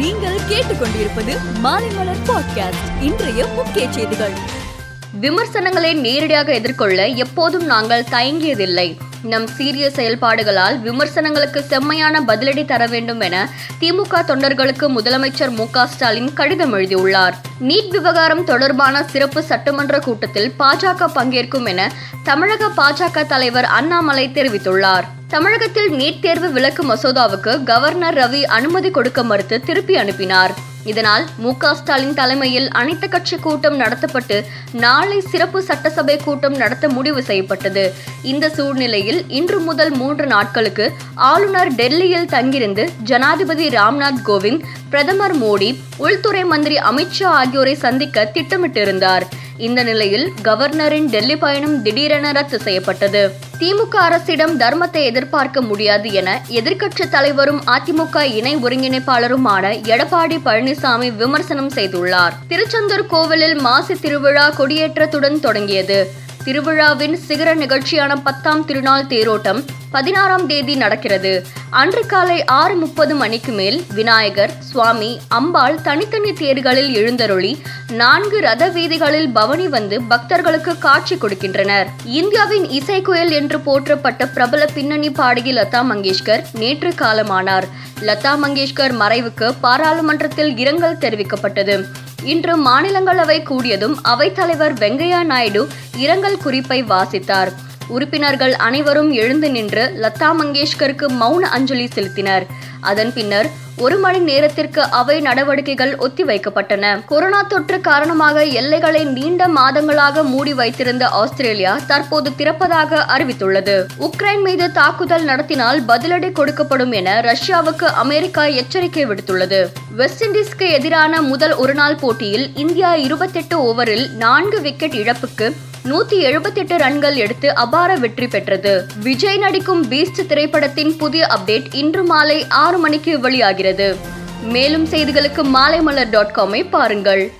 நீங்கள் கேட்டுக்கொண்டிருப்பது மாலைமலர் பாட்காஸ்ட் இன்றைய முக்கிய செய்திகள். விமர்சனங்களை நேரடியாக எதிர்கொள்ள எப்போதும் நாங்கள் தயங்கியதில்லை. நம் சீரிய செயல்பாடுகளால் விமர்சனங்களுக்கு செம்மையான பதிலடி தர வேண்டும் என திமுக தொண்டர்களுக்கு முதலமைச்சர் மு ஸ்டாலின் கடிதம் எழுதியுள்ளார். நீட் விவகாரம் தொடர்பான சிறப்பு சட்டமன்ற கூட்டத்தில் பாஜக பங்கேற்கும் என தமிழக பாஜக தலைவர் அண்ணாமலை தெரிவித்துள்ளார். தமிழகத்தில் நீட் தேர்வு விலக்கு மசோதாவுக்கு கவர்னர் ரவி அனுமதி கொடுக்க மறுத்து திருப்பி அனுப்பினார். இதனால் மு ஸ்டாலின் தலைமையில் அனைத்து கட்சி கூட்டம் நடத்தப்பட்டு நாளை சிறப்பு சட்டசபை கூட்டம் நடத்த முடிவு செய்யப்பட்டது. இந்த சூழ்நிலையில் இன்று முதல் மூன்று நாட்களுக்கு ஆளுநர் டெல்லியில் தங்கியிருந்து ஜனாதிபதி ராம்நாத் கோவிந்த் பிரதமர் மோடி உள்துறை மந்திரி அமித்ஷா ஆகியோரை சந்திக்க திட்டமிட்டிருந்தார். இந்த நிலையில் கவர்னரின் டெல்லி பயணம் திடீரென ரத்து செய்யப்பட்டது. திமுக அரசிடம் தர்மத்தை எதிர்பார்க்க முடியாது என எதிர்க்கட்சி தலைவரும் அதிமுக இணை ஒருங்கிணைப்பாளருமான எடப்பாடி பழனிசாமி விமர்சனம் செய்துள்ளார். திருச்செந்தூர் கோவிலில் மாசி திருவிழா கொடியேற்றத்துடன் தொடங்கியது. திருவிழாவின் சிகர நிகழ்ச்சியான பத்தாம் திருநாள் தேரோட்டம் பதினாறாம் தேதி நடக்கிறது. அன்று காலை ஆறு முப்பது மணிக்கு மேல் விநாயகர் சுவாமி அம்பாள் தனித்தனி தேர்களில் எழுந்தருளி நான்கு ரத வீதிகளில் பவனி வந்து பக்தர்களுக்கு காட்சி கொடுக்கின்றனர். இந்தியாவின் இசைக்குயல் என்று போற்றப்பட்ட பிரபல பின்னணி பாடகி லதா மங்கேஷ்கர் நேற்று காலமானார். லதா மங்கேஷ்கர் மறைவுக்கு பாராளுமன்றத்தில் இரங்கல் தெரிவிக்கப்பட்டது. இன்று மாநிலங்களவை கூடியதும் அவைத்தலைவர் வெங்கையா நாயுடு இரங்கல் குறிப்பை வாசித்தார். உறுப்பினர்கள் அனைவரும் எழுந்து நின்று லதா மங்கேஷ்கருக்கு மௌன அஞ்சலி செலுத்தினர். அதன் பின்னர் ஒரு மணி நேரத்திற்கு அவை நடவடிக்கைகள் ஒத்திவைக்கப்பட்டன. கொரோனா தொற்று காரணமாக எல்லைகளை நீண்ட மாதங்களாக மூடி வைத்திருந்த ஆஸ்திரேலியா தற்போது திறப்பதாக அறிவித்துள்ளது. உக்ரைன் மீது தாக்குதல் நடத்தினால் பதிலடி கொடுக்கப்படும் என ரஷ்யாவுக்கு அமெரிக்கா எச்சரிக்கை விடுத்துள்ளது. வெஸ்ட் இண்டீஸ்க்கு எதிரான முதல் ஒருநாள் போட்டியில் இந்தியா இருபத்தெட்டு ஓவரில் நான்கு விக்கெட் இழப்புக்கு நூத்தி எழுபத்தெட்டு ரன்கள் எடுத்து அபார வெற்றி பெற்றது. விஜய் நடிக்கும் பீஸ்ட் திரைப்படத்தின் புதிய அப்டேட் இன்று மாலை ஆறு மணிக்கு வெளியாகிறது. மேலும் செய்திகளுக்கு மாலைமலர் டாட் காமை பாருங்கள்.